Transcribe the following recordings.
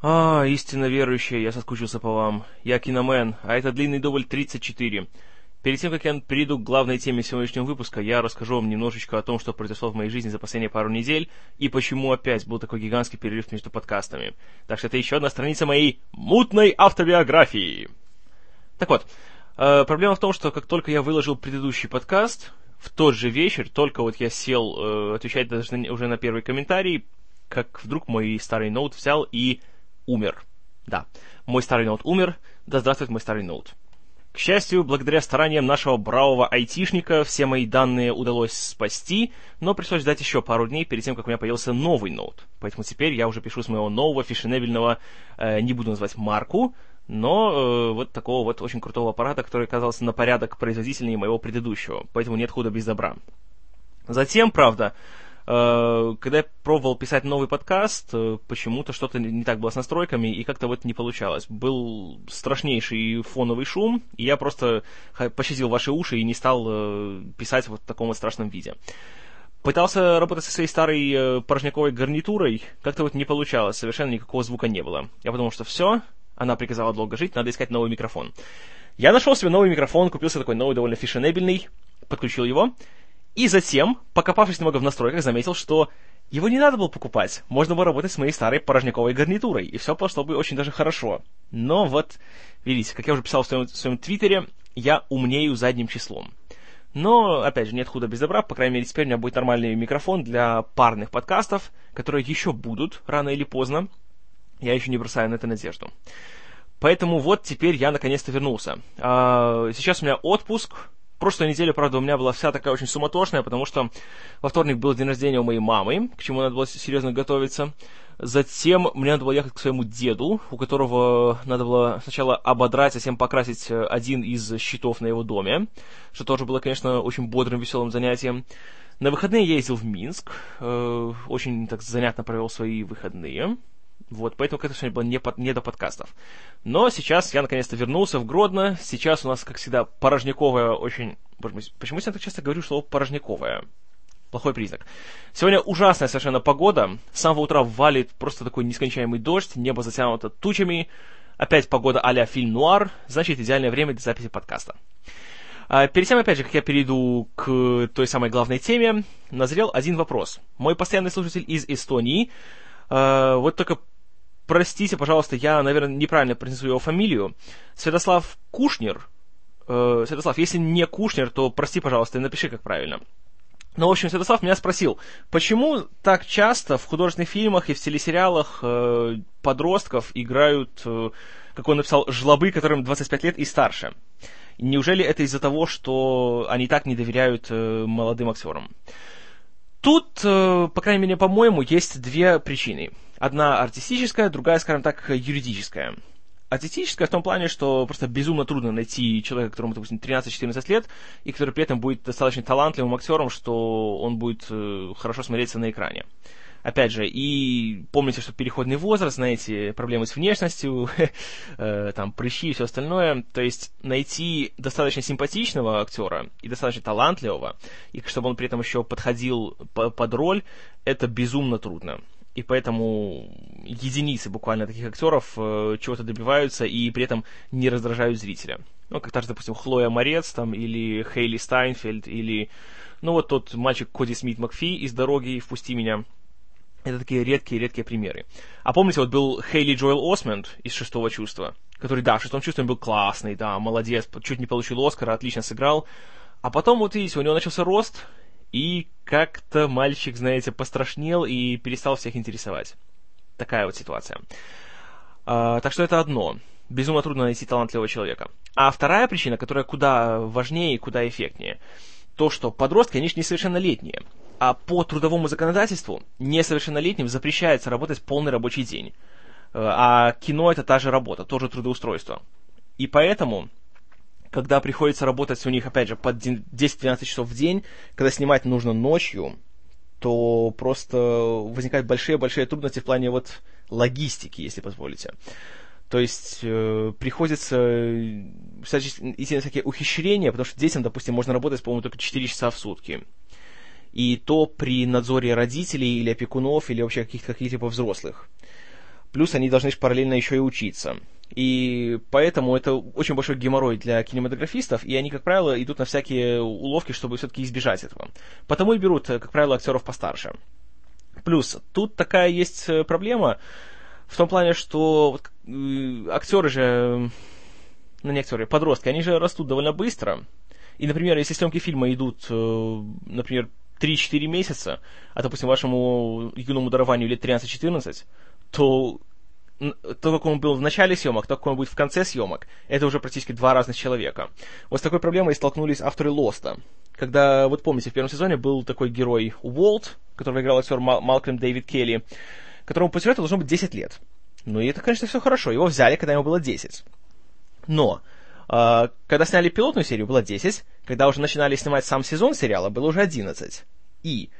А, истинно верующие, я соскучился по вам. Я киномен, а это длинный дубль 34. Перед тем, как я перейду к главной теме сегодняшнего выпуска, я расскажу вам немножечко о том, что произошло в моей жизни за последние пару недель, и почему опять был такой гигантский перерыв между подкастами. Так что это еще одна страница моей мутной автобиографии. Так вот, э, проблема в том, что как только я выложил предыдущий подкаст, в тот же вечер, только вот я сел э, отвечать даже уже на первый комментарий, как вдруг мой старый ноут взял и умер. Да, мой старый ноут умер, да здравствует мой старый ноут. К счастью, благодаря стараниям нашего бравого айтишника, все мои данные удалось спасти, но пришлось ждать еще пару дней перед тем, как у меня появился новый ноут. Поэтому теперь я уже пишу с моего нового фешенебельного, э, не буду называть марку, но э, вот такого вот очень крутого аппарата, который оказался на порядок производительнее моего предыдущего. Поэтому нет худа без добра. Затем, правда, когда я пробовал писать новый подкаст, э, почему-то что-то не так было с настройками, и как-то вот не получалось. Был страшнейший фоновый шум, и я просто пощадил ваши уши и не стал э, писать вот в таком вот страшном виде. Пытался работать со своей старой э, порожняковой гарнитурой, как-то вот не получалось, совершенно никакого звука не было. Я подумал, что все, она приказала долго жить, надо искать новый микрофон. Я нашел себе новый микрофон, купился такой новый, довольно фешенебельный, подключил его, и затем, покопавшись немного в настройках, заметил, что его не надо было покупать. Можно было работать с моей старой порожняковой гарнитурой, и все пошло бы очень даже хорошо. Но вот, видите, как я уже писал в своем, в своем твиттере, я умнею задним числом. Но, опять же, нет худа без добра, по крайней мере, теперь у меня будет нормальный микрофон для парных подкастов, которые еще будут, рано или поздно. Я еще не бросаю на это надежду. Поэтому вот теперь я наконец-то вернулся. А, сейчас у меня отпуск, прошлой неделе, правда, у меня была вся такая очень суматошная, потому что во вторник был день рождения у моей мамы, к чему надо было серьезно готовиться. Затем мне надо было ехать к своему деду, у которого надо было сначала ободрать, а затем покрасить э, один из щитов на его доме, что тоже было, конечно, очень бодрым, веселым занятием. На выходные я ездил в Минск, э, очень так занятно провел свои выходные. Вот, поэтому как-то сегодня было не, под, не до подкастов. Но сейчас я наконец-то вернулся в Гродно. Сейчас у нас, как всегда, порожняковая очень... Почему я так часто говорю слово порожняковая? Плохой признак. Сегодня ужасная совершенно погода. С самого утра валит просто такой нескончаемый дождь, небо затянуто тучами. Опять погода а-ля фильм «Нуар», значит, идеальное время для записи подкаста. А перед тем, опять же, как я перейду к той самой главной теме, назрел один вопрос. Мой постоянный слушатель из Эстонии э, вот только простите, пожалуйста, я, наверное, неправильно произнесу его фамилию. Святослав Кушнер. Э, Святослав, если не Кушнер, то прости, пожалуйста, и напиши, как правильно. Ну, в общем, Святослав меня спросил, почему так часто в художественных фильмах и в телесериалах э, подростков играют, э, как он написал, жлобы, которым 25 лет и старше? Неужели это из-за того, что они так не доверяют э, молодым актерам? Тут, э, по крайней мере, по-моему, есть две причины. Одна артистическая, другая, скажем так, юридическая. Артистическая в том плане, что просто безумно трудно найти человека, которому, допустим, 13-14 лет, и который при этом будет достаточно талантливым актером, что он будет э, хорошо смотреться на экране. Опять же, и помните, что переходный возраст, знаете, проблемы с внешностью, э, там, прыщи и все остальное. То есть найти достаточно симпатичного актера и достаточно талантливого, и чтобы он при этом еще подходил под роль, это безумно трудно. И поэтому единицы буквально таких актеров э, чего-то добиваются и при этом не раздражают зрителя. Ну, как даже, допустим, Хлоя Морец там, или Хейли Стайнфельд, или, ну, вот тот мальчик Коди Смит Макфи из «Дороги. Впусти меня». Это такие редкие-редкие примеры. А помните, вот был Хейли Джоэл Осмонд из «Шестого чувства», который, да, в «Шестом чувстве» был классный, да, молодец, чуть не получил Оскара, отлично сыграл. А потом, вот видите, у него начался рост, и как-то мальчик, знаете, пострашнел и перестал всех интересовать. Такая вот ситуация. А, так что это одно. Безумно трудно найти талантливого человека. А вторая причина, которая куда важнее и куда эффектнее, то, что подростки, они же несовершеннолетние а по трудовому законодательству несовершеннолетним запрещается работать полный рабочий день. Э, а кино это та же работа, тоже трудоустройство. И поэтому, когда приходится работать у них, опять же, под 10-12 часов в день, когда снимать нужно ночью, то просто возникают большие-большие трудности в плане вот логистики, если позволите. То есть э, приходится э, идти на всякие ухищрения, потому что детям, допустим, можно работать, по-моему, только 4 часа в сутки и то при надзоре родителей или опекунов, или вообще каких-то каких-либо взрослых. Плюс они должны параллельно еще и учиться. И поэтому это очень большой геморрой для кинематографистов, и они, как правило, идут на всякие уловки, чтобы все-таки избежать этого. Потому и берут, как правило, актеров постарше. Плюс, тут такая есть э, проблема в том плане, что вот, э, актеры же, ну не актеры, подростки, они же растут довольно быстро. И, например, если съемки фильма идут, э, например, 3-4 месяца, а, допустим, вашему юному дарованию лет 13-14, то то, какой он был в начале съемок, то, какой он будет в конце съемок, это уже практически два разных человека. Вот с такой проблемой столкнулись авторы Лоста. Когда, вот помните, в первом сезоне был такой герой Уолт, которого играл актер Мал- Малкольм Дэвид Келли, которому по сюжету должно быть 10 лет. Ну и это, конечно, все хорошо. Его взяли, когда ему было 10. Но, э, когда сняли пилотную серию, было 10. Когда уже начинали снимать сам сезон сериала, было уже 11. И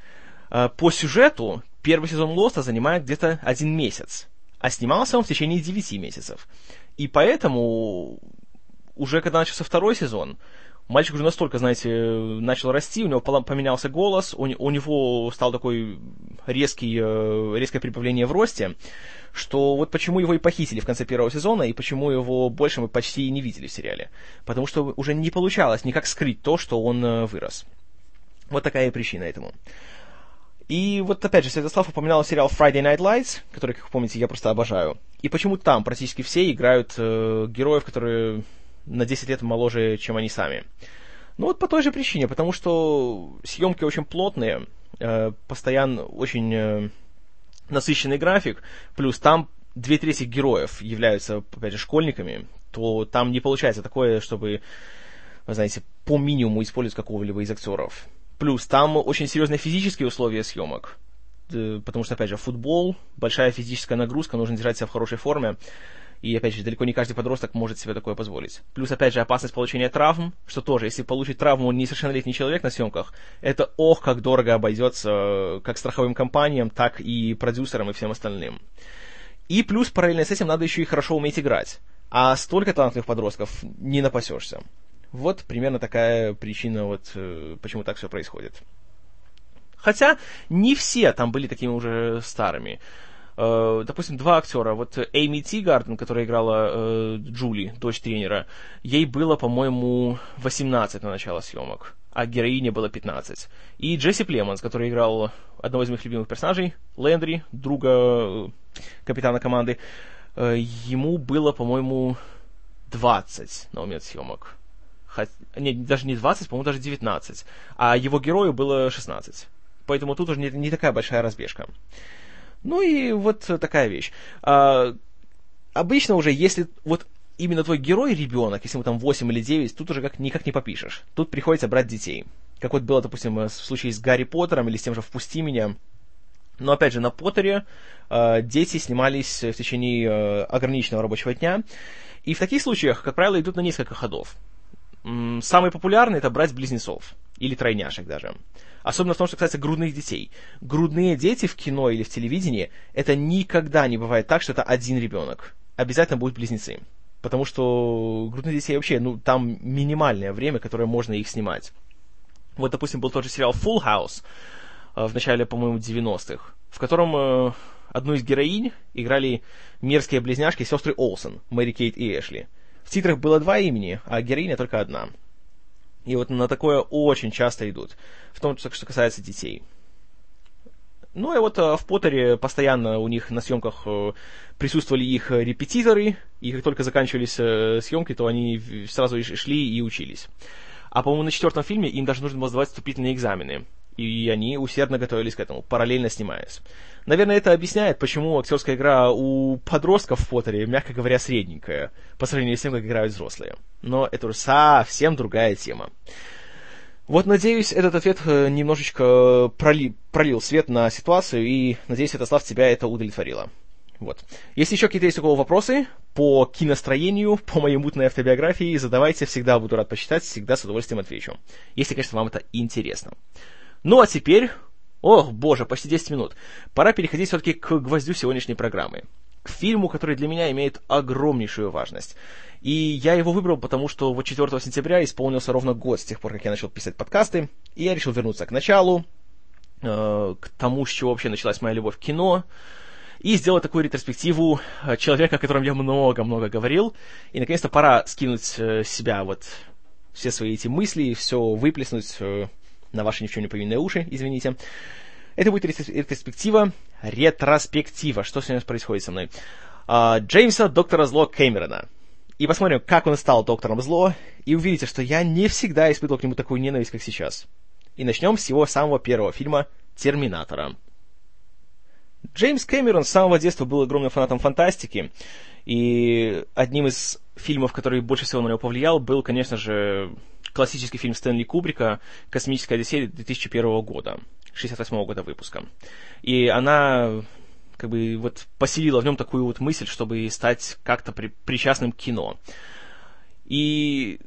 э, по сюжету первый сезон Лоста занимает где-то один месяц а снимался он в течение 9 месяцев. И поэтому уже когда начался второй сезон, мальчик уже настолько, знаете, начал расти, у него поменялся голос, у, у него стал такой резкий, э, резкое прибавление в росте, что вот почему его и похитили в конце первого сезона, и почему его больше мы почти и не видели в сериале. Потому что уже не получалось никак скрыть то, что он э, вырос. Вот такая причина этому. И вот опять же, Святослав упоминал сериал Friday Night Lights, который, как вы помните, я просто обожаю. И почему там практически все играют э, героев, которые на 10 лет моложе, чем они сами. Ну вот по той же причине, потому что съемки очень плотные, э, постоянно очень э, насыщенный график, плюс там две трети героев являются, опять же, школьниками, то там не получается такое, чтобы, вы знаете, по минимуму использовать какого-либо из актеров. Плюс там очень серьезные физические условия съемок. Потому что, опять же, футбол, большая физическая нагрузка, нужно держать себя в хорошей форме. И, опять же, далеко не каждый подросток может себе такое позволить. Плюс, опять же, опасность получения травм, что тоже, если получить травму несовершеннолетний человек на съемках, это ох, как дорого обойдется э, как страховым компаниям, так и продюсерам и всем остальным. И плюс, параллельно с этим, надо еще и хорошо уметь играть. А столько талантливых подростков не напасешься. Вот примерно такая причина, вот э, почему так все происходит. Хотя не все там были такими уже старыми. Uh, допустим, два актера. Вот Эйми Тигарден, которая играла uh, Джули, дочь тренера, ей было, по-моему, 18 на начало съемок, а героине было 15. И Джесси Племонс, который играл одного из моих любимых персонажей, Лэндри, друга капитана команды, ему было, по-моему, 20 на момент съемок не, даже не 20, по-моему, даже 19, а его герою было 16. Поэтому тут уже не, не такая большая разбежка. Ну и вот такая вещь. А, обычно уже, если вот именно твой герой ребенок, если ему там 8 или 9, тут уже как, никак не попишешь. Тут приходится брать детей. Как вот было, допустим, в случае с Гарри Поттером или с тем же «Впусти меня». Но опять же, на Поттере э, дети снимались в течение э, ограниченного рабочего дня. И в таких случаях, как правило, идут на несколько ходов. Самый популярный это брать близнецов. Или тройняшек даже. Особенно в том, что касается грудных детей. Грудные дети в кино или в телевидении, это никогда не бывает так, что это один ребенок. Обязательно будут близнецы. Потому что грудных детей вообще, ну, там минимальное время, которое можно их снимать. Вот, допустим, был тот же сериал Full House э, в начале, по-моему, 90-х, в котором э, одну из героинь играли мерзкие близняшки сестры Олсен, Мэри Кейт и Эшли. В титрах было два имени, а героиня только одна. И вот на такое очень часто идут, в том, что касается детей. Ну и вот э, в Поттере постоянно у них на съемках э, присутствовали их репетиторы, и как только заканчивались э, съемки, то они сразу шли и учились. А, по-моему, на четвертом фильме им даже нужно было сдавать вступительные экзамены и они усердно готовились к этому, параллельно снимаясь. Наверное, это объясняет, почему актерская игра у подростков в Поттере, мягко говоря, средненькая, по сравнению с тем, как играют взрослые. Но это уже совсем другая тема. Вот, надеюсь, этот ответ э, немножечко проли, пролил свет на ситуацию, и, надеюсь, Святослав, тебя это удовлетворило. Вот. Если еще какие-то есть у кого вопросы по киностроению, по моей мутной автобиографии, задавайте, всегда буду рад почитать, всегда с удовольствием отвечу. Если, конечно, вам это интересно. Ну а теперь... Ох, боже, почти 10 минут. Пора переходить все-таки к гвоздю сегодняшней программы. К фильму, который для меня имеет огромнейшую важность. И я его выбрал, потому что вот 4 сентября исполнился ровно год с тех пор, как я начал писать подкасты. И я решил вернуться к началу, э, к тому, с чего вообще началась моя любовь к кино. и сделать такую ретроспективу э, человека, о котором я много-много говорил. И, наконец-то, пора скинуть э, с себя вот все свои эти мысли, все выплеснуть на ваши ни в чем не повинные уши, извините. Это будет ретроспектива, ретроспектива. Что сегодня происходит со мной? А, Джеймса Доктора Зло Кэмерона. И посмотрим, как он стал Доктором Зло, и увидите, что я не всегда испытывал к нему такую ненависть, как сейчас. И начнем с его самого первого фильма «Терминатора». Джеймс Кэмерон с самого детства был огромным фанатом фантастики, и одним из фильмов, который больше всего на него повлиял, был, конечно же, классический фильм Стэнли Кубрика «Космическая Одиссея» 2001 года, 68 года выпуска. И она как бы вот поселила в нем такую вот мысль, чтобы стать как-то при, причастным к кино. И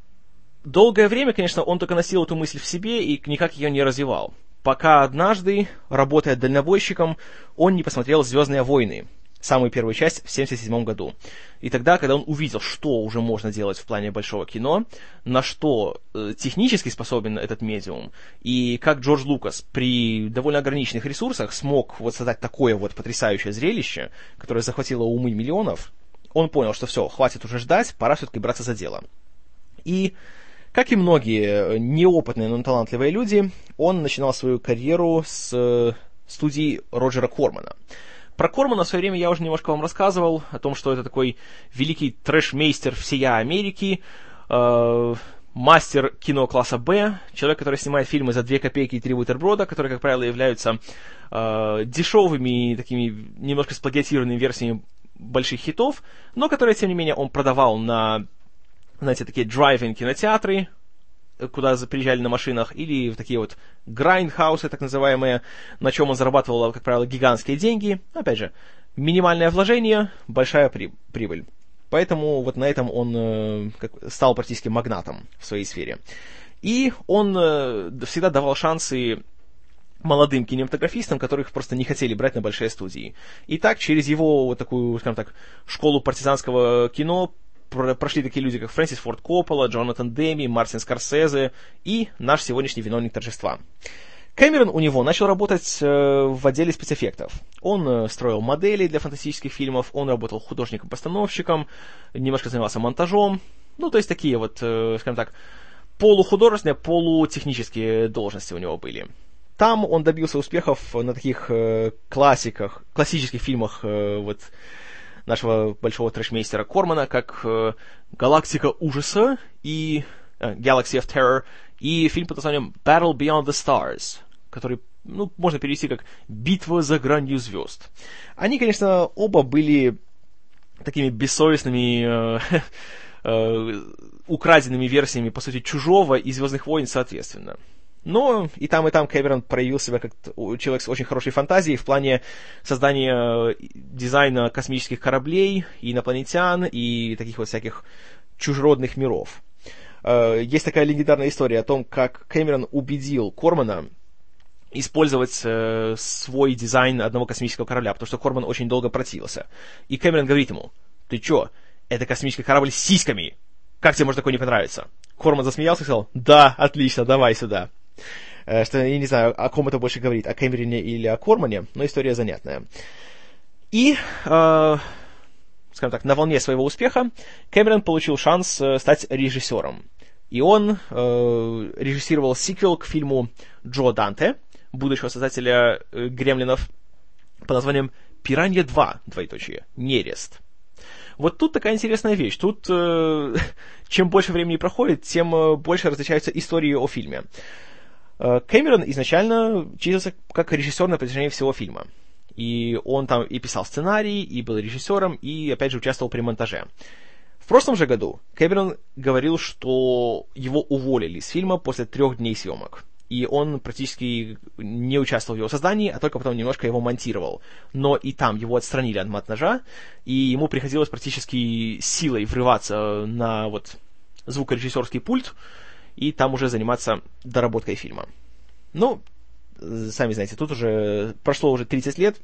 долгое время, конечно, он только носил эту мысль в себе и никак ее не развивал пока однажды, работая дальнобойщиком, он не посмотрел «Звездные войны», самую первую часть в 1977 году. И тогда, когда он увидел, что уже можно делать в плане большого кино, на что э, технически способен этот медиум, и как Джордж Лукас при довольно ограниченных ресурсах смог вот создать такое вот потрясающее зрелище, которое захватило умы миллионов, он понял, что все, хватит уже ждать, пора все-таки браться за дело. И как и многие неопытные, но талантливые люди, он начинал свою карьеру с э, студии Роджера Кормана. Про Кормана в свое время я уже немножко вам рассказывал, о том, что это такой великий трэш-мейстер всея Америки, э, мастер кино класса Б, человек, который снимает фильмы за 2 копейки и 3 бутерброда, которые, как правило, являются э, дешевыми, такими немножко сплагиатированными версиями больших хитов, но которые, тем не менее, он продавал на знаете, такие drive-in кинотеатры, куда приезжали на машинах, или в такие вот грайндхаусы, так называемые, на чем он зарабатывал, как правило, гигантские деньги. Опять же, минимальное вложение, большая при- прибыль. Поэтому вот на этом он э, стал практически магнатом в своей сфере. И он э, всегда давал шансы молодым кинематографистам, которых просто не хотели брать на большие студии. И так, через его вот такую, скажем так, школу партизанского кино прошли такие люди, как Фрэнсис Форд Коппола, Джонатан Деми, Мартин Скорсезе и наш сегодняшний виновник торжества. Кэмерон у него начал работать э, в отделе спецэффектов. Он э, строил модели для фантастических фильмов, он работал художником-постановщиком, немножко занимался монтажом. Ну, то есть такие вот, э, скажем так, полухудожественные, полутехнические должности у него были. Там он добился успехов на таких классиках, классических фильмах, вот, нашего большого трэшмейстера Кормана, как э, «Галактика ужаса» и э, «Galaxy of Terror», и фильм под названием «Battle Beyond the Stars», который ну, можно перевести как «Битва за гранью звезд». Они, конечно, оба были такими бессовестными, э, э, украденными версиями, по сути, «Чужого» и «Звездных войн» соответственно. Но и там, и там Кэмерон проявил себя как человек с очень хорошей фантазией в плане создания э, дизайна космических кораблей, и инопланетян, и таких вот всяких чужеродных миров. Э, есть такая легендарная история о том, как Кэмерон убедил Кормана использовать э, свой дизайн одного космического корабля, потому что Корман очень долго противился. И Кэмерон говорит ему, ты чё, это космический корабль с сиськами, как тебе может такое не понравиться? Корман засмеялся и сказал, да, отлично, давай сюда. Э, что я не знаю, о ком это больше говорит, о Кэмероне или о Кормане, но история занятная. И, э, скажем так, на волне своего успеха Кэмерон получил шанс э, стать режиссером. И он э, режиссировал сиквел к фильму Джо Данте, будущего создателя э, Гремлинов, под названием «Пиранья 2», двоеточие, «Нерест». Вот тут такая интересная вещь. Тут э, чем больше времени проходит, тем э, больше различаются истории о фильме. Кэмерон изначально числился как режиссер на протяжении всего фильма. И он там и писал сценарий, и был режиссером, и, опять же, участвовал при монтаже. В прошлом же году Кэмерон говорил, что его уволили с фильма после трех дней съемок. И он практически не участвовал в его создании, а только потом немножко его монтировал. Но и там его отстранили от монтажа, и ему приходилось практически силой врываться на вот звукорежиссерский пульт, и там уже заниматься доработкой фильма. Ну, сами знаете, тут уже прошло уже 30 лет,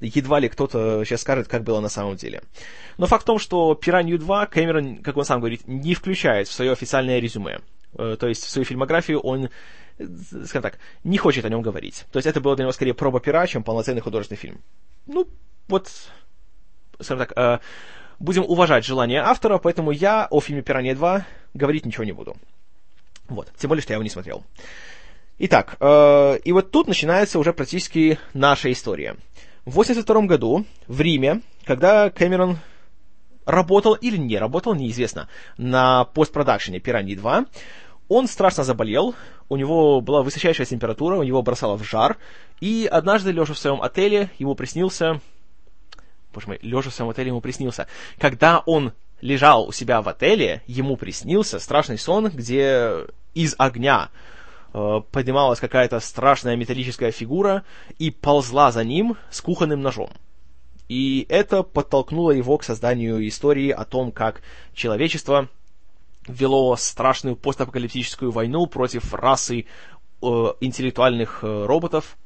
едва ли кто-то сейчас скажет, как было на самом деле. Но факт в том, что «Пиранью 2» Кэмерон, как он сам говорит, не включает в свое официальное резюме. Э, то есть в свою фильмографию он, скажем так, не хочет о нем говорить. То есть это было для него скорее проба пера, чем полноценный художественный фильм. Ну, вот, скажем так, э, будем уважать желание автора, поэтому я о фильме «Пиранья 2» говорить ничего не буду. Вот, тем более, что я его не смотрел. Итак, э, и вот тут начинается уже практически наша история. В 1982 году в Риме, когда Кэмерон работал или не работал, неизвестно, на постпродакшене «Пираньи 2», он страшно заболел, у него была высочайшая температура, у него бросало в жар, и однажды, лежа в своем отеле, ему приснился... Боже мой, лежа в своем отеле ему приснился. Когда он лежал у себя в отеле, ему приснился страшный сон, где из огня э, поднималась какая-то страшная металлическая фигура и ползла за ним с кухонным ножом. И это подтолкнуло его к созданию истории о том, как человечество вело страшную постапокалиптическую войну против расы э, интеллектуальных э, роботов.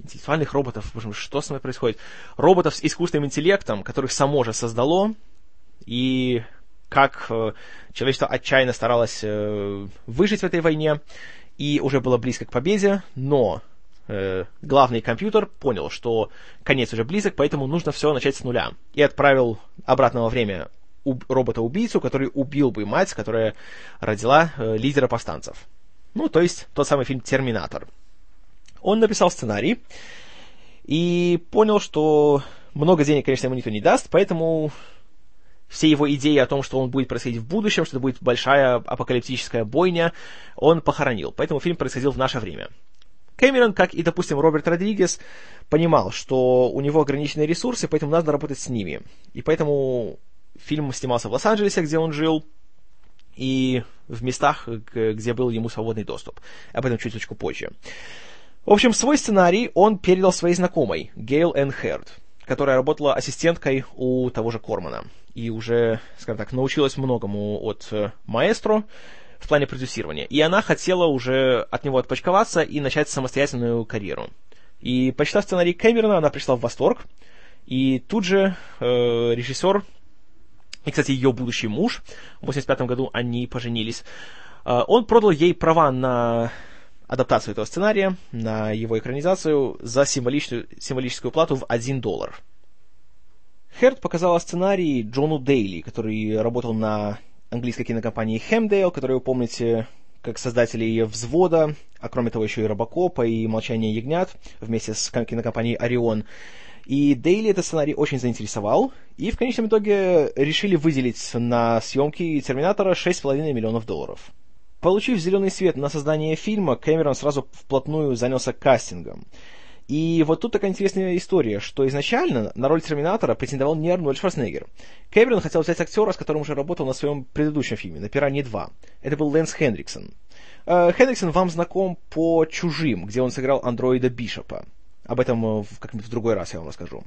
Интеллектуальных роботов, боже мой, что с нами происходит? Роботов с искусственным интеллектом, которых само же создало, и как э, человечество отчаянно старалось э, выжить в этой войне, и уже было близко к победе, но э, главный компьютер понял, что конец уже близок, поэтому нужно все начать с нуля. И отправил обратно во время робота-убийцу, который убил бы мать, которая родила лидера повстанцев. Ну, то есть тот самый фильм «Терминатор». Он написал сценарий и понял, что много денег, конечно, ему никто не даст, поэтому все его идеи о том, что он будет происходить в будущем, что это будет большая апокалиптическая бойня, он похоронил. Поэтому фильм происходил в наше время. Кэмерон, как и, допустим, Роберт Родригес, понимал, что у него ограниченные ресурсы, поэтому надо работать с ними. И поэтому фильм снимался в Лос-Анджелесе, где он жил, и в местах, где был ему свободный доступ. Об этом чуть-чуть позже. В общем, свой сценарий он передал своей знакомой, Гейл Энн Херд, которая работала ассистенткой у того же Кормана. И уже, скажем так, научилась многому от э, маэстро в плане продюсирования. И она хотела уже от него отпочковаться и начать самостоятельную карьеру. И почитав сценарий Кэмерона, она пришла в восторг. И тут же э, режиссер и, кстати, ее будущий муж, в 85 году они поженились, э, он продал ей права на адаптацию этого сценария, на его экранизацию за символичную, символическую плату в 1 доллар. Херт показала сценарий Джону Дейли, который работал на английской кинокомпании Хемдейл, которую вы помните как создатели «Взвода», а кроме того еще и «Робокопа» и «Молчание ягнят» вместе с кинокомпанией «Орион». И Дейли этот сценарий очень заинтересовал, и в конечном итоге решили выделить на съемки «Терминатора» 6,5 миллионов долларов. Получив зеленый свет на создание фильма, Кэмерон сразу вплотную занялся кастингом. И вот тут такая интересная история, что изначально на роль Терминатора претендовал не Арнольд Шварценеггер. Кэмерон хотел взять актера, с которым уже работал на своем предыдущем фильме, на «Пиранье 2». Это был Лэнс Хендриксон. Э, Хендриксон вам знаком по «Чужим», где он сыграл андроида Бишопа. Об этом э, как-нибудь в другой раз я вам расскажу.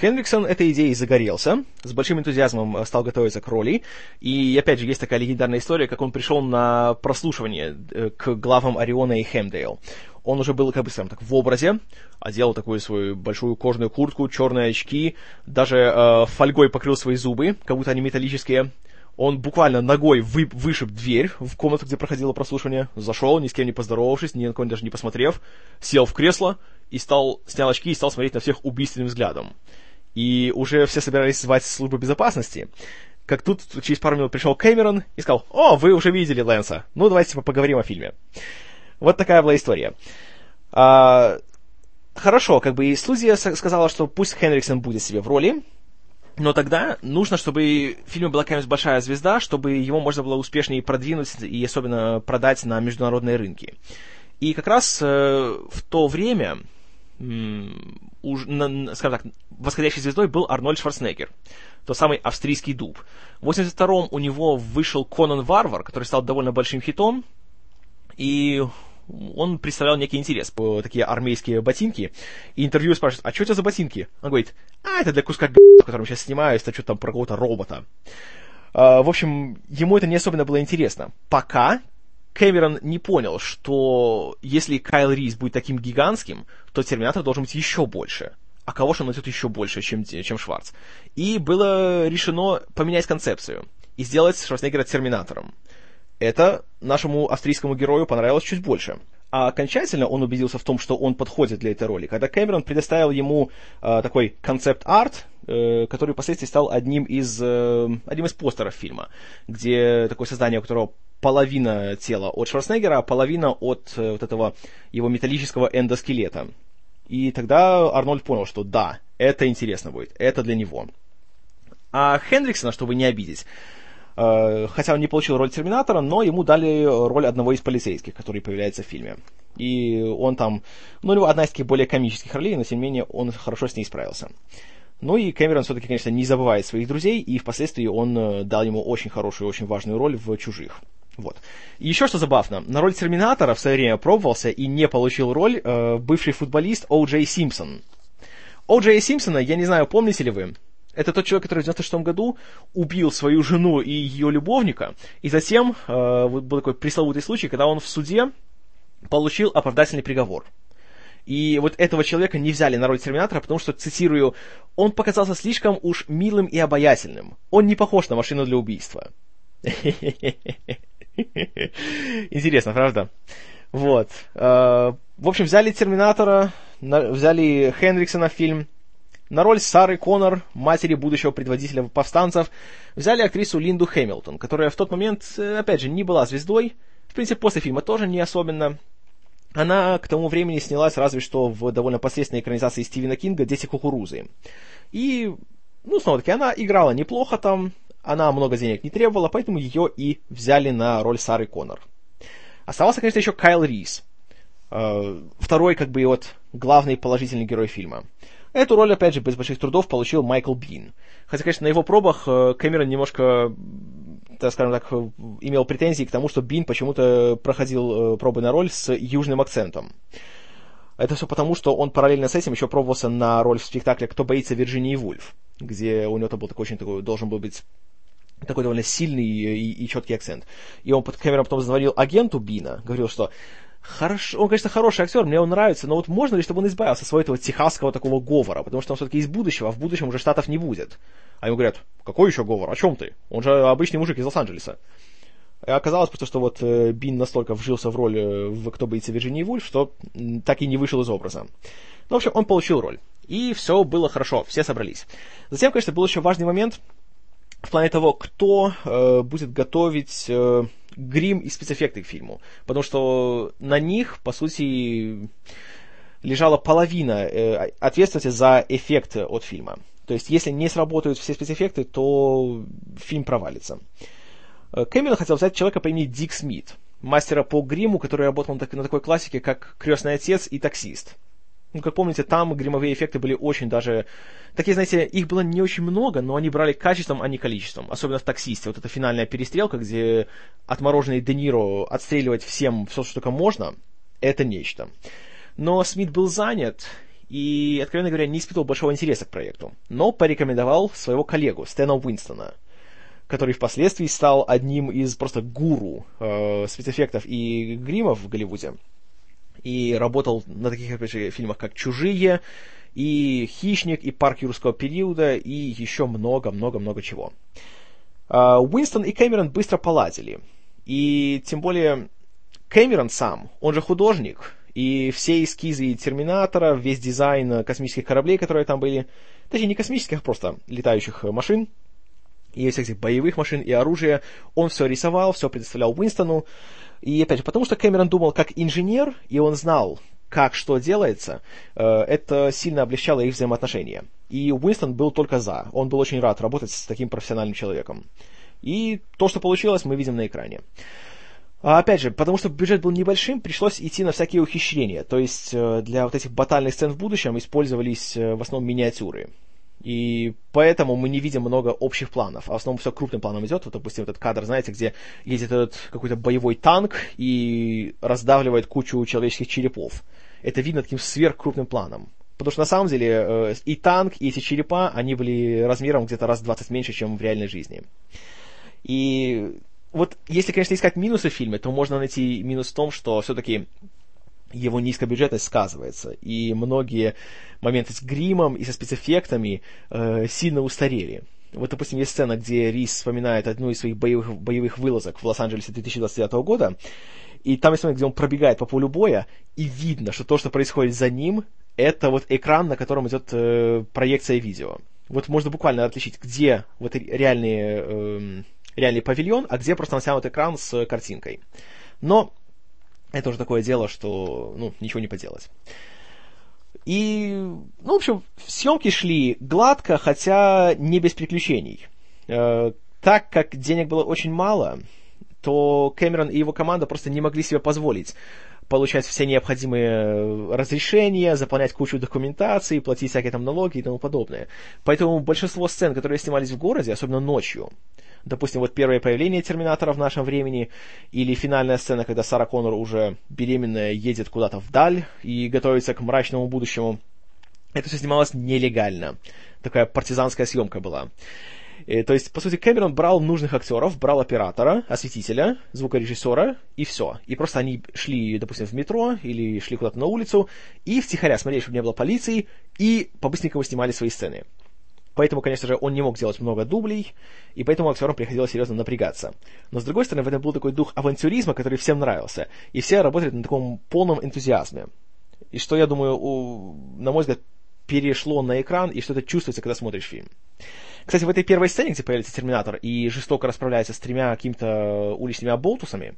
Хендриксон этой идеей загорелся, с большим энтузиазмом э, стал готовиться к роли, и опять же есть такая легендарная история, как он пришел на прослушивание к главам Ориона и Хемдейл. Он уже был, как бы скажем так, в образе, одел такую свою большую кожаную куртку, черные очки, даже э, фольгой покрыл свои зубы, как будто они металлические, он буквально ногой вы, вышиб дверь в комнату, где проходило прослушивание, зашел, ни с кем не поздоровавшись, ни на кого даже не посмотрев, сел в кресло и стал, снял очки и стал смотреть на всех убийственным взглядом. И уже все собирались звать службу безопасности. Как тут через пару минут пришел Кэмерон и сказал, «О, вы уже видели Лэнса, ну давайте поговорим о фильме». Вот такая была история. А, хорошо, как бы и студия сказала, что пусть Хенриксон будет себе в роли, но тогда нужно, чтобы в фильме была какая-нибудь большая звезда, чтобы его можно было успешнее продвинуть и особенно продать на международные рынки. И как раз э, в то время, уж, на, скажем так, восходящей звездой был Арнольд Шварценеггер, тот самый австрийский дуб. В 82-м у него вышел Конан Варвар, который стал довольно большим хитом, и он представлял некий интерес, такие армейские ботинки. И интервью спрашивает, а что это за ботинки? Он говорит, а, это для куска которым сейчас снимаю, это что-то там про какого-то робота. Uh, в общем, ему это не особенно было интересно. Пока Кэмерон не понял, что если Кайл Рис будет таким гигантским, то Терминатор должен быть еще больше. А кого же он найдет еще больше, чем, чем Шварц? И было решено поменять концепцию и сделать Шварценеггера Терминатором. Это нашему австрийскому герою понравилось чуть больше. А окончательно он убедился в том, что он подходит для этой роли, когда Кэмерон предоставил ему э, такой концепт-арт, э, который впоследствии стал одним из, э, одним из постеров фильма, где такое создание, у которого половина тела от Шварценеггера, а половина от э, вот этого его металлического эндоскелета. И тогда Арнольд понял, что да, это интересно будет, это для него. А Хендриксона, чтобы не обидеть, хотя он не получил роль Терминатора, но ему дали роль одного из полицейских, который появляется в фильме. И он там, ну, у него одна из таких более комических ролей, но тем не менее он хорошо с ней справился. Ну и Кэмерон все-таки, конечно, не забывает своих друзей, и впоследствии он э, дал ему очень хорошую, очень важную роль в «Чужих». Вот. И еще что забавно, на роль Терминатора в свое время пробовался и не получил роль э, бывший футболист О. Джей Симпсон. О. Джей Симпсона, я не знаю, помните ли вы, это тот человек, который в 96 году убил свою жену и ее любовника, и затем э, был такой пресловутый случай, когда он в суде получил оправдательный приговор. И вот этого человека не взяли на роль Терминатора, потому что, цитирую, он показался слишком уж милым и обаятельным. Он не похож на машину для убийства. Интересно, правда? Вот. Э, в общем, взяли Терминатора, взяли Хендриксона в фильм, на роль Сары Коннор, матери будущего предводителя повстанцев, взяли актрису Линду Хэмилтон, которая в тот момент, э, опять же, не была звездой, в принципе, после фильма тоже не особенно. Она к тому времени снялась разве что в довольно посредственной экранизации Стивена Кинга «Дети кукурузы». И, ну, снова-таки, она играла неплохо там, она много денег не требовала, поэтому ее и взяли на роль Сары Коннор. Оставался, конечно, еще Кайл Рис, э, второй, как бы, вот, главный положительный герой фильма. Эту роль, опять же, без больших трудов получил Майкл Бин. Хотя, конечно, на его пробах э, Кэмерон немножко, так скажем так, имел претензии к тому, что Бин почему-то проходил э, пробы на роль с южным акцентом. Это все потому, что он параллельно с этим еще пробовался на роль в спектакле «Кто боится Вирджинии Вульф», где у него там был такой очень такой, должен был быть такой довольно сильный и, и четкий акцент. И он под камерой потом звонил агенту Бина, говорил, что Хорошо, он, конечно, хороший актер, мне он нравится, но вот можно ли, чтобы он избавился от своего этого техасского такого говора, потому что он все-таки из будущего, а в будущем уже штатов не будет. А ему говорят, какой еще говор, о чем ты? Он же обычный мужик из Лос-Анджелеса. И оказалось просто, что вот э, Бин настолько вжился в роль э, в «Кто боится Вирджинии Вульф», что так и не вышел из образа. Ну, в общем, он получил роль. И все было хорошо, все собрались. Затем, конечно, был еще важный момент в плане того, кто э, будет готовить... Э, грим и спецэффекты к фильму. Потому что на них, по сути, лежала половина э, ответственности за эффект от фильма. То есть, если не сработают все спецэффекты, то фильм провалится. Э, Кэмерон хотел взять человека по имени Дик Смит, мастера по гриму, который работал на, на такой классике, как «Крестный отец» и «Таксист». Ну, как помните, там гримовые эффекты были очень даже... Такие, знаете, их было не очень много, но они брали качеством, а не количеством. Особенно в «Таксисте». Вот эта финальная перестрелка, где отмороженный Де Ниро отстреливать всем все, что только можно, это нечто. Но Смит был занят и, откровенно говоря, не испытывал большого интереса к проекту. Но порекомендовал своего коллегу Стэна Уинстона, который впоследствии стал одним из просто гуру э, спецэффектов и гримов в Голливуде и работал на таких опять же, фильмах, как «Чужие», и «Хищник», и «Парк юрского периода», и еще много-много-много чего. А, Уинстон и Кэмерон быстро поладили. И тем более Кэмерон сам, он же художник, и все эскизы Терминатора, весь дизайн космических кораблей, которые там были, точнее не космических, а просто летающих машин, и всех этих боевых машин и оружия, он все рисовал, все предоставлял Уинстону. И опять же, потому что Кэмерон думал как инженер, и он знал, как что делается, э, это сильно облегчало их взаимоотношения. И Уинстон был только за. Он был очень рад работать с таким профессиональным человеком. И то, что получилось, мы видим на экране. А опять же, потому что бюджет был небольшим, пришлось идти на всякие ухищрения. То есть э, для вот этих батальных сцен в будущем использовались э, в основном миниатюры. И поэтому мы не видим много общих планов. А в основном все крупным планом идет. Вот, допустим, этот кадр, знаете, где едет этот какой-то боевой танк и раздавливает кучу человеческих черепов. Это видно таким сверхкрупным планом. Потому что на самом деле э, и танк, и эти черепа, они были размером где-то раз в 20 меньше, чем в реальной жизни. И вот если, конечно, искать минусы в фильме, то можно найти минус в том, что все-таки его низкобюджетность сказывается, и многие моменты с гримом и со спецэффектами э, сильно устарели. Вот, допустим, есть сцена, где Рис вспоминает одну из своих боевых, боевых вылазок в Лос-Анджелесе 2029 года, и там есть момент, где он пробегает по полю боя, и видно, что то, что происходит за ним, это вот экран, на котором идет э, проекция видео. Вот можно буквально отличить, где вот реальный, э, реальный павильон, а где просто натянут экран с картинкой. Но это уже такое дело, что ну, ничего не поделать. И, ну, в общем, съемки шли гладко, хотя не без приключений. Э, так как денег было очень мало, то Кэмерон и его команда просто не могли себе позволить получать все необходимые э, разрешения, заполнять кучу документации, платить всякие там налоги и тому подобное. Поэтому большинство сцен, которые снимались в городе, особенно ночью, допустим, вот первое появление Терминатора в нашем времени, или финальная сцена, когда Сара Коннор уже беременная едет куда-то вдаль и готовится к мрачному будущему, это все снималось нелегально. Такая партизанская съемка была. И, э, то есть, по сути, Кэмерон брал нужных актеров, брал оператора, осветителя, звукорежиссера, и все. И просто они шли, допустим, в метро или шли куда-то на улицу, и втихаря смотрели, чтобы не было полиции, и по-быстренькому снимали свои сцены. Поэтому, конечно же, он не мог делать много дублей, и поэтому актерам приходилось серьезно напрягаться. Но, с другой стороны, в этом был такой дух авантюризма, который всем нравился, и все работали на таком полном энтузиазме. И что, я думаю, у, на мой взгляд, перешло на экран, и что это чувствуется, когда смотришь фильм. Кстати, в этой первой сцене, где появляется Терминатор и жестоко расправляется с тремя какими-то уличными оболтусами,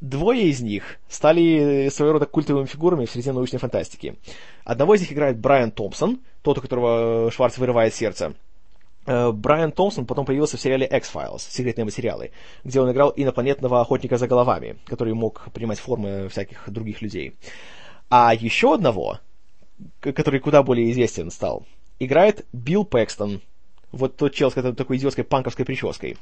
двое из них стали своего рода культовыми фигурами в среде научной фантастики. Одного из них играет Брайан Томпсон, тот, у которого Шварц вырывает сердце. Э, Брайан Томпсон потом появился в сериале X-Files, секретные материалы, где он играл инопланетного охотника за головами, который мог принимать формы всяких других людей. А еще одного, который куда более известен стал, играет Билл Пэкстон, вот тот чел с такой идиотской панковской прической.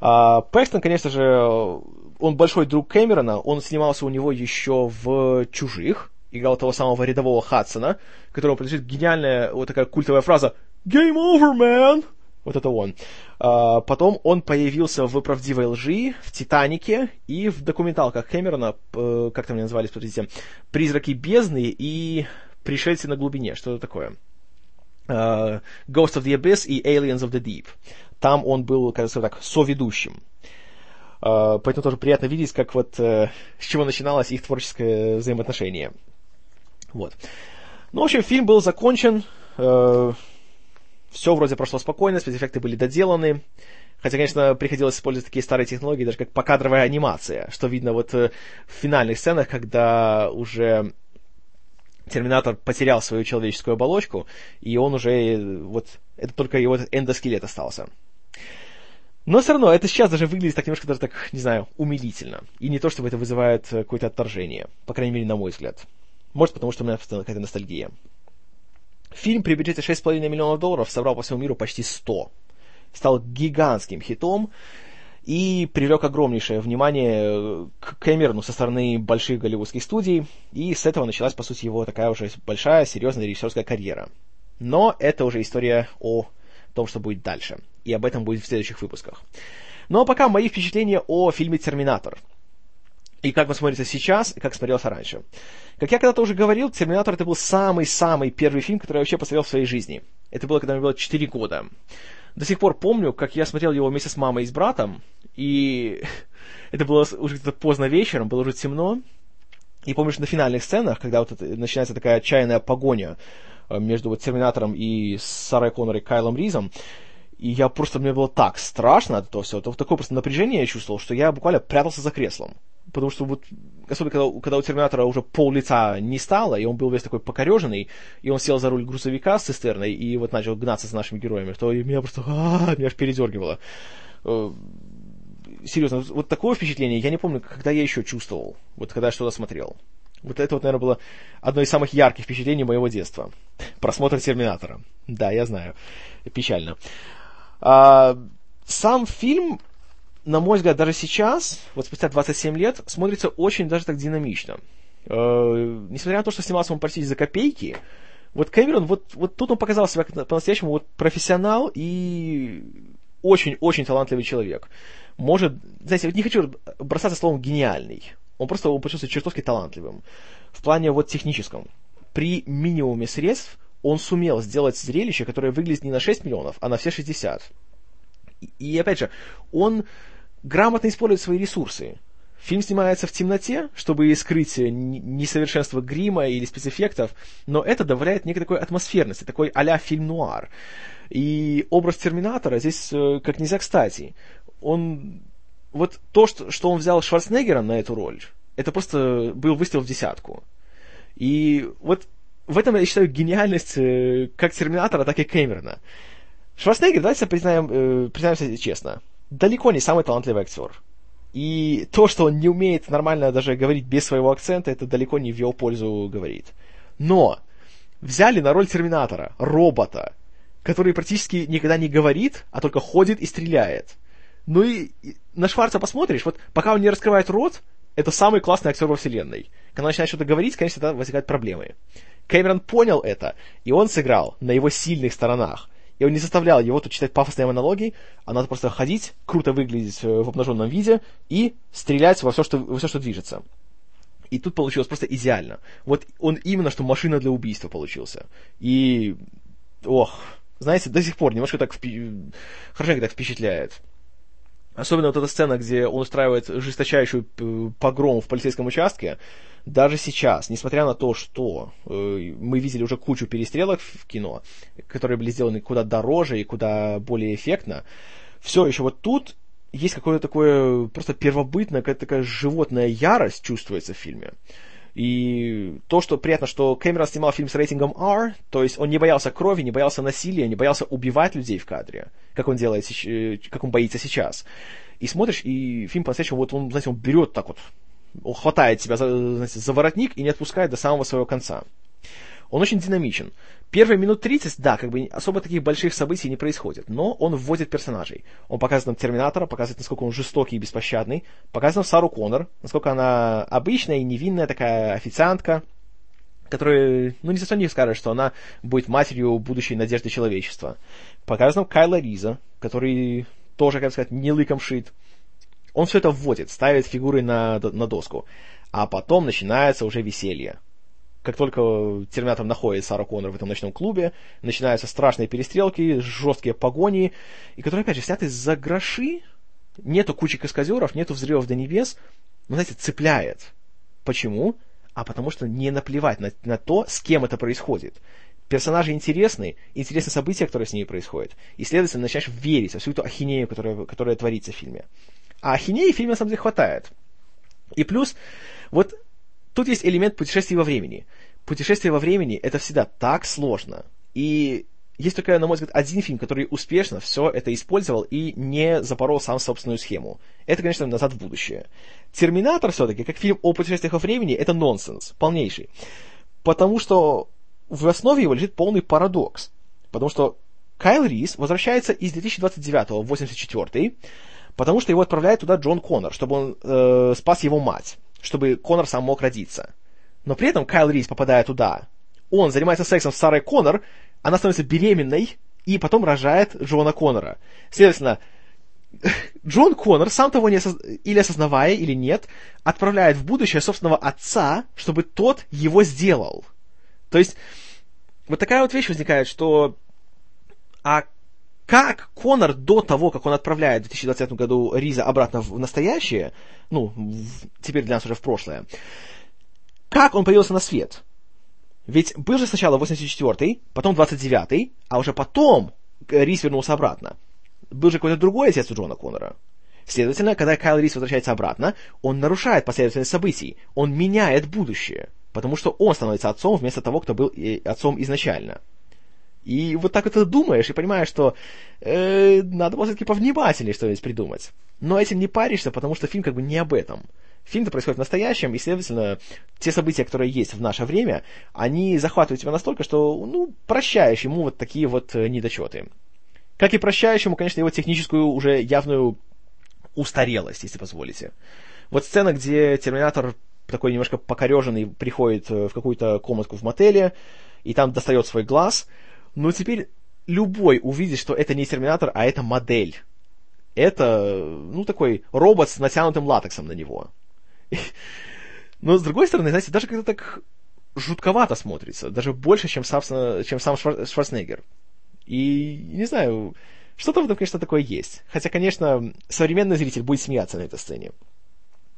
А, Пэкстон, конечно же, он большой друг Кэмерона, он снимался у него еще в «Чужих», играл того самого рядового Хадсона, которому принадлежит гениальная вот такая культовая фраза «Game over, man!» Вот это он. А, потом он появился в «Правдивой лжи», в «Титанике» и в документалках Кэмерона, как там они назывались, подождите, «Призраки бездны» и «Пришельцы на глубине», что это такое uh, Ghost of the Abyss и Aliens of the Deep. Там он был, кажется, так, соведущим. Uh, поэтому тоже приятно видеть, как вот uh, с чего начиналось их творческое взаимоотношение. Вот. Ну, в общем, фильм был закончен. Uh, все вроде прошло спокойно, спецэффекты были доделаны. Хотя, конечно, приходилось использовать такие старые технологии, даже как покадровая анимация, что видно вот в финальных сценах, когда уже Терминатор потерял свою человеческую оболочку, и он уже, вот, это только его эндоскелет остался. Но все равно, это сейчас даже выглядит так немножко даже так, не знаю, умилительно. И не то, чтобы это вызывает какое-то отторжение, по крайней мере, на мой взгляд. Может, потому что у меня какая-то ностальгия. Фильм при бюджете 6,5 миллионов долларов собрал по всему миру почти 100. Стал гигантским хитом, и привлек огромнейшее внимание э, к Кэмерону со стороны больших голливудских студий, и с этого началась, по сути, его такая уже большая, серьезная режиссерская карьера. Но это уже история о том, что будет дальше, и об этом будет в следующих выпусках. Ну а пока мои впечатления о фильме «Терминатор», и как он смотрится сейчас, и как смотрелся раньше. Как я когда-то уже говорил, «Терминатор» это был самый-самый первый фильм, который я вообще посмотрел в своей жизни. Это было, когда мне было 4 года до сих пор помню, как я смотрел его вместе с мамой и с братом, и это было уже где-то поздно вечером, было уже темно, и помню, что на финальных сценах, когда вот начинается такая отчаянная погоня э, между вот Терминатором и Сарой Коннор и Кайлом Ризом, и я просто, мне было так страшно от этого всего, вот такое просто напряжение я чувствовал, что я буквально прятался за креслом потому что вот, особенно когда, когда у Терминатора уже пол лица не стало, и он был весь такой покореженный, и он сел за руль грузовика с цистерной, и вот начал гнаться с нашими героями, то меня просто, а, меня аж передергивало. Э, серьезно, вот такое впечатление я не помню, когда я еще чувствовал, вот когда я что-то смотрел. Вот это вот, наверное, было одно из самых ярких впечатлений моего детства. Просмотр Терминатора. Да, я знаю. Печально. А, сам фильм на мой взгляд, даже сейчас, вот спустя 27 лет, смотрится очень даже так динамично. Э, несмотря на то, что снимался он почти за копейки, вот Кэмерон, вот, вот тут он показал себя по-настоящему вот профессионал и очень-очень талантливый человек. Может, знаете, вот не хочу бросаться словом гениальный. Он просто он почувствовался чертовски талантливым. В плане вот техническом. При минимуме средств он сумел сделать зрелище, которое выглядит не на 6 миллионов, а на все 60. И, и опять же, он грамотно использует свои ресурсы. Фильм снимается в темноте, чтобы скрыть несовершенство грима или спецэффектов, но это добавляет некой такой атмосферности, такой а-ля фильм-нуар. И образ Терминатора здесь э, как нельзя кстати. Он... Вот то, что, что он взял Шварценеггера на эту роль, это просто был выстрел в десятку. И вот в этом я считаю гениальность э, как Терминатора, так и Кэмерона. Шварценеггер, давайте признаем, э, признаемся честно, далеко не самый талантливый актер. И то, что он не умеет нормально даже говорить без своего акцента, это далеко не в его пользу говорит. Но взяли на роль Терминатора робота, который практически никогда не говорит, а только ходит и стреляет. Ну и на Шварца посмотришь, вот пока он не раскрывает рот, это самый классный актер во вселенной. Когда он начинает что-то говорить, конечно, тогда возникают проблемы. Кэмерон понял это, и он сыграл на его сильных сторонах. Он не заставлял его тут читать пафосные монологи, а надо просто ходить, круто выглядеть э, в обнаженном виде и стрелять во все, что, во все, что движется. И тут получилось просто идеально. Вот он именно что машина для убийства получился. И, ох, знаете, до сих пор немножко так впи... хорошенько так впечатляет. Особенно вот эта сцена, где он устраивает жесточайший э, погром в полицейском участке, даже сейчас, несмотря на то, что э, мы видели уже кучу перестрелок в кино, которые были сделаны куда дороже и куда более эффектно, все еще вот тут есть какое-то такое просто первобытное, какая-то такая животная ярость чувствуется в фильме. И то, что приятно, что Кэмерон снимал фильм с рейтингом R, то есть он не боялся крови, не боялся насилия, не боялся убивать людей в кадре, как он делает, э, как он боится сейчас. И смотришь, и фильм по-настоящему, вот он, знаете, он берет так вот, он хватает тебя за, знаете, за воротник и не отпускает до самого своего конца. Он очень динамичен. Первые минут 30, да, как бы особо таких больших событий не происходит, но он вводит персонажей. Он показывает нам Терминатора, показывает, насколько он жестокий и беспощадный, показывает нам Сару Коннор, насколько она обычная и невинная такая официантка, которая, ну, не совсем не скажет, что она будет матерью будущей надежды человечества. Показывает нам Кайла Риза, который тоже, как сказать, не лыком шит. Он все это вводит, ставит фигуры на, на доску. А потом начинается уже веселье как только Терминатор находит Сару Коннор в этом ночном клубе, начинаются страшные перестрелки, жесткие погони, и которые, опять же, сняты за гроши, нету кучи каскадеров, нету взрывов до небес, но, знаете, цепляет. Почему? А потому что не наплевать на, на то, с кем это происходит. Персонажи интересны, интересны события, которые с ними происходят, и, следовательно, начинаешь верить во всю эту ахинею, которая, которая творится в фильме. А ахинеи в фильме, на самом деле, хватает. И плюс, вот Тут есть элемент путешествия во времени. Путешествие во времени — это всегда так сложно. И есть только, на мой взгляд, один фильм, который успешно все это использовал и не запорол сам собственную схему. Это, конечно, «Назад в будущее». «Терминатор» все-таки, как фильм о путешествиях во времени, это нонсенс, полнейший. Потому что в основе его лежит полный парадокс. Потому что Кайл Рис возвращается из 2029 в 84 потому что его отправляет туда Джон Коннор, чтобы он э, спас его мать чтобы Конор сам мог родиться. Но при этом Кайл Рис, попадая туда, он занимается сексом с Сарой Коннор, она становится беременной и потом рожает Джона Коннора. Следовательно, Джон Коннор, сам того не осоз... или осознавая, или нет, отправляет в будущее собственного отца, чтобы тот его сделал. То есть, вот такая вот вещь возникает, что а как Конор до того, как он отправляет в 2020 году Риза обратно в настоящее, ну, в, теперь для нас уже в прошлое, как он появился на свет? Ведь был же сначала 84-й, потом 29-й, а уже потом Риз вернулся обратно. Был же какой-то другой отец у Джона Коннора. Следовательно, когда Кайл Рис возвращается обратно, он нарушает последовательность событий, он меняет будущее, потому что он становится отцом вместо того, кто был отцом изначально. И вот так вот ты думаешь и понимаешь, что э, надо было все-таки повнимательнее что-нибудь придумать. Но этим не паришься, потому что фильм как бы не об этом. Фильм-то происходит в настоящем, и, следовательно, те события, которые есть в наше время, они захватывают тебя настолько, что, ну, прощаешь ему вот такие вот э, недочеты. Как и прощаешь ему, конечно, его техническую уже явную устарелость, если позволите. Вот сцена, где Терминатор такой немножко покореженный приходит э, в какую-то комнатку в мотеле, и там достает свой глаз – но теперь любой увидит, что это не терминатор, а это модель. Это, ну, такой робот с натянутым латексом на него. Но, с другой стороны, знаете, даже когда так жутковато смотрится, даже больше, чем, собственно, чем сам Швар- Шварценеггер. И, не знаю, что-то в этом, конечно, такое есть. Хотя, конечно, современный зритель будет смеяться на этой сцене.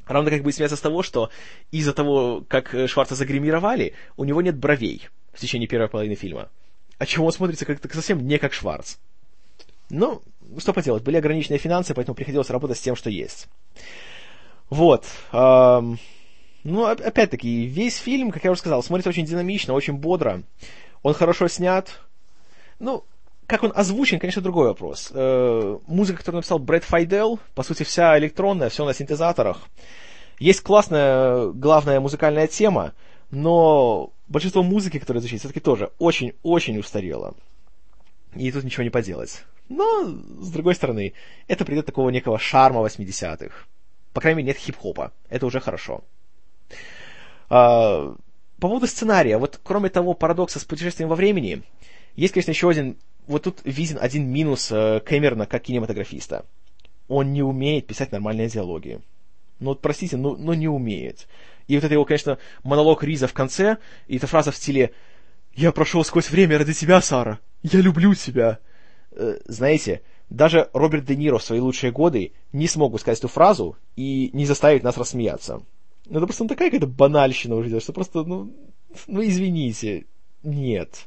Равно как будет смеяться с того, что из-за того, как Шварца загримировали, у него нет бровей в течение первой половины фильма. Отчего он смотрится как совсем не как Шварц. Ну, что поделать, были ограниченные финансы, поэтому приходилось работать с тем, что есть. Вот. Эм, ну, опять-таки, весь фильм, как я уже сказал, смотрится очень динамично, очень бодро. Он хорошо снят. Ну, как он озвучен, конечно, другой вопрос. Э, музыка, которую написал Брэд Файдел, по сути, вся электронная, все на синтезаторах. Есть классная главная музыкальная тема, но большинство музыки, которая звучит, все-таки тоже очень-очень устарело. И тут ничего не поделать. Но, с другой стороны, это придает такого некого шарма 80-х. По крайней мере, нет хип-хопа. Это уже хорошо. А, по поводу сценария. Вот кроме того парадокса с путешествием во времени, есть, конечно, еще один... Вот тут виден один минус э, Кэмерона как кинематографиста. Он не умеет писать нормальные диалоги. Ну вот, простите, ну, ну не умеет. И вот это его, конечно, монолог Риза в конце, и эта фраза в стиле «Я прошел сквозь время ради тебя, Сара! Я люблю тебя!» э, Знаете, даже Роберт Де Ниро в свои лучшие годы не смог бы сказать эту фразу и не заставить нас рассмеяться. Ну, это просто ну, такая какая-то банальщина уже, что просто, ну, ну, извините, нет.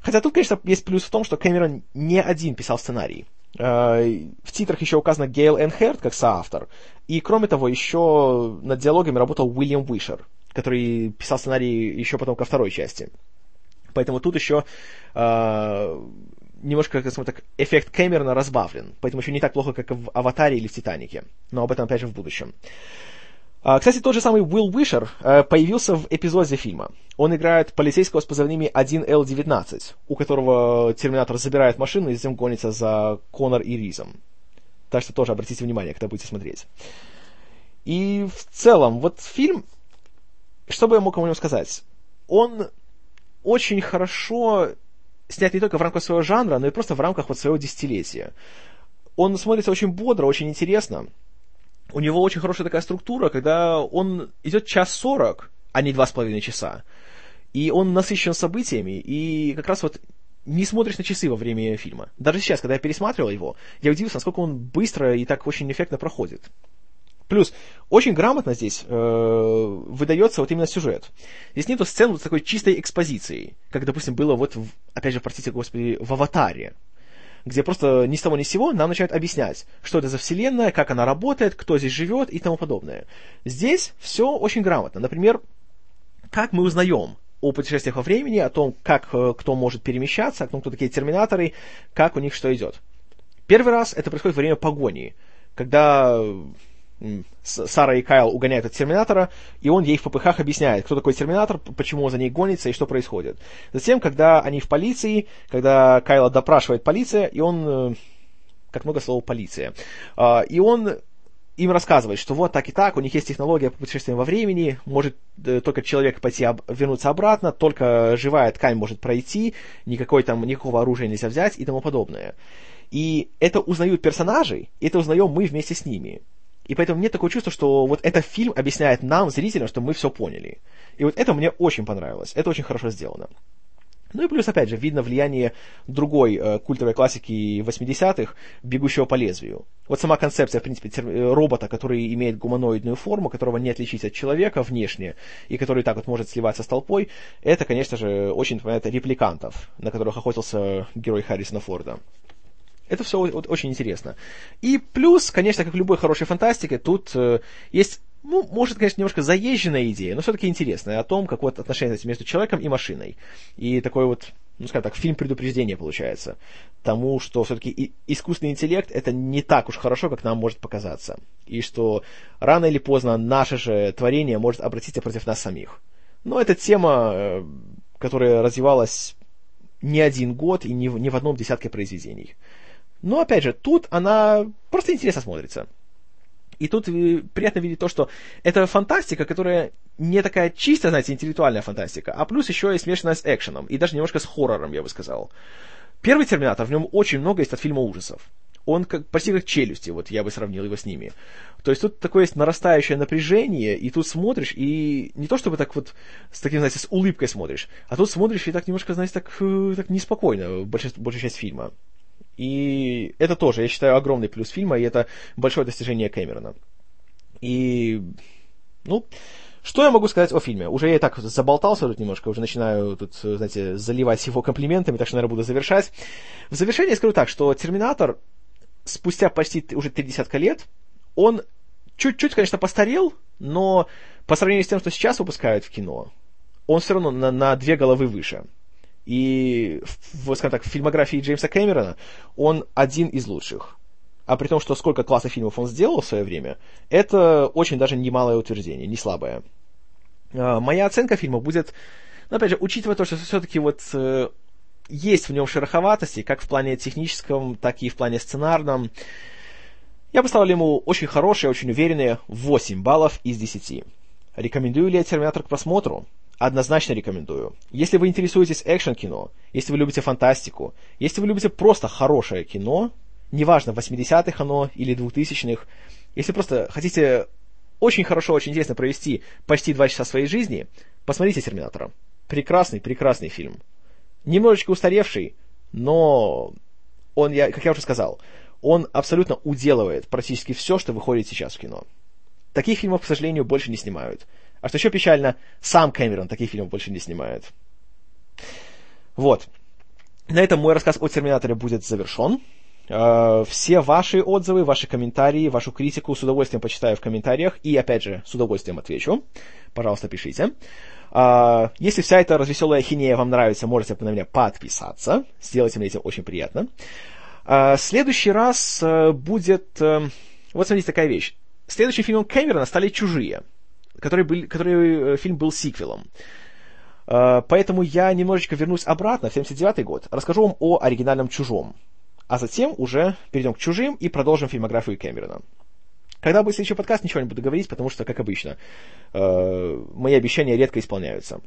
Хотя тут, конечно, есть плюс в том, что Кэмерон не один писал сценарий. Э, в титрах еще указано Гейл Энхерт как соавтор. И, кроме того, еще над диалогами работал Уильям Уишер, который писал сценарий еще потом ко второй части. Поэтому тут еще э, немножко, как так, эффект Кэмерона разбавлен. Поэтому еще не так плохо, как в «Аватаре» или в «Титанике». Но об этом, опять же, в будущем. А, кстати, тот же самый Уилл Уишер э, появился в эпизоде фильма. Он играет полицейского с позывными 1Л-19, у которого Терминатор забирает машину и затем гонится за Конор и Ризом. Так что тоже обратите внимание, когда будете смотреть. И в целом, вот фильм, что бы я мог о нем сказать? Он очень хорошо снят не только в рамках своего жанра, но и просто в рамках вот своего десятилетия. Он смотрится очень бодро, очень интересно у него очень хорошая такая структура, когда он идет час сорок, а не два с половиной часа. И он насыщен событиями, и как раз вот не смотришь на часы во время фильма. Даже сейчас, когда я пересматривал его, я удивился, насколько он быстро и так очень эффектно проходит. Плюс, очень грамотно здесь э, выдается вот именно сюжет. Здесь нету сцен вот с такой чистой экспозицией, как, допустим, было вот, в, опять же, простите, господи, в «Аватаре» где просто ни с того ни с сего нам начинают объяснять, что это за вселенная, как она работает, кто здесь живет и тому подобное. Здесь все очень грамотно. Например, как мы узнаем о путешествиях во времени, о том, как э, кто может перемещаться, о том, кто такие терминаторы, как у них что идет. Первый раз это происходит во время погони, когда Сара и Кайл угоняют от Терминатора, и он ей в попыхах объясняет, кто такой Терминатор, почему за ней гонится и что происходит. Затем, когда они в полиции, когда Кайла допрашивает полиция, и он... Э, как много слова полиция. А, и он им рассказывает, что вот так и так, у них есть технология по путешествиям во времени, может э, только человек пойти об, вернуться обратно, только живая ткань может пройти, никакой там, никакого оружия нельзя взять и тому подобное. И это узнают персонажи, и это узнаем мы вместе с ними. И поэтому мне такое чувство, что вот этот фильм объясняет нам, зрителям, что мы все поняли. И вот это мне очень понравилось. Это очень хорошо сделано. Ну и плюс, опять же, видно влияние другой э, культовой классики 80-х «Бегущего по лезвию». Вот сама концепция, в принципе, тер- э, робота, который имеет гуманоидную форму, которого не отличить от человека внешне, и который так вот может сливаться с толпой, это, конечно же, очень напоминает репликантов, на которых охотился герой Харрисона Форда. Это все очень интересно. И плюс, конечно, как в любой хорошей фантастике, тут э, есть, ну, может, конечно, немножко заезженная идея, но все-таки интересная о том, как вот отношения между человеком и машиной. И такой вот, ну, скажем так, фильм предупреждения получается. Тому, что все-таки искусственный интеллект это не так уж хорошо, как нам может показаться. И что рано или поздно наше же творение может обратиться против нас самих. Но это тема, э, которая развивалась не один год и не в, не в одном десятке произведений. Но, опять же, тут она просто интересно смотрится. И тут э, приятно видеть то, что это фантастика, которая не такая чистая, знаете, интеллектуальная фантастика, а плюс еще и смешанная с экшеном, и даже немножко с хоррором, я бы сказал. Первый «Терминатор», в нем очень много есть от фильма ужасов. он как, почти как челюсти, вот я бы сравнил его с ними. То есть тут такое есть нарастающее напряжение, и тут смотришь, и не то чтобы так вот с таким, знаете, с улыбкой смотришь, а тут смотришь и так немножко, знаете, так, э, так неспокойно большая, большая часть фильма. И это тоже, я считаю, огромный плюс фильма, и это большое достижение Кэмерона. И, ну, что я могу сказать о фильме? Уже я и так заболтался тут немножко, уже начинаю тут, знаете, заливать его комплиментами, так что, наверное, буду завершать. В завершение скажу так, что «Терминатор» спустя почти уже три десятка лет, он чуть-чуть, конечно, постарел, но по сравнению с тем, что сейчас выпускают в кино, он все равно на, на две головы выше. И, в, скажем так, в фильмографии Джеймса Кэмерона он один из лучших. А при том, что сколько классных фильмов он сделал в свое время, это очень даже немалое утверждение, не слабое. А, моя оценка фильма будет, ну, опять же, учитывая то, что все-таки вот э, есть в нем шероховатости, как в плане техническом, так и в плане сценарном, я поставил ему очень хорошие, очень уверенные 8 баллов из 10. Рекомендую ли я «Терминатор» к просмотру? Однозначно рекомендую. Если вы интересуетесь экшен-кино, если вы любите фантастику, если вы любите просто хорошее кино, неважно, 80-х оно или 2000-х, если просто хотите очень хорошо, очень интересно провести почти два часа своей жизни, посмотрите «Терминатора». Прекрасный, прекрасный фильм. Немножечко устаревший, но он, я, как я уже сказал, он абсолютно уделывает практически все, что выходит сейчас в кино. Таких фильмов, к сожалению, больше не снимают. А что еще печально, сам Кэмерон таких фильмов больше не снимает. Вот. На этом мой рассказ о «Терминаторе» будет завершен. Э, все ваши отзывы, ваши комментарии, вашу критику с удовольствием почитаю в комментариях и, опять же, с удовольствием отвечу. Пожалуйста, пишите. Э, если вся эта развеселая хинея вам нравится, можете на меня подписаться. Сделайте мне это очень приятно. Э, следующий раз будет... Вот смотрите, такая вещь. Следующим фильмом Кэмерона стали «Чужие», который, был, который фильм был сиквелом. Поэтому я немножечко вернусь обратно в 79 год, расскажу вам о оригинальном «Чужом», а затем уже перейдем к чужим и продолжим фильмографию Кэмерона. Когда будет следующий подкаст, ничего не буду говорить, потому что, как обычно, э, мои обещания редко исполняются.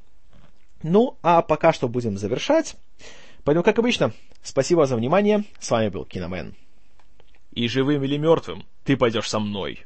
Ну, а пока что будем завершать. Поэтому, как обычно, спасибо за внимание. С вами был Киномен. И живым или мертвым, ты пойдешь со мной.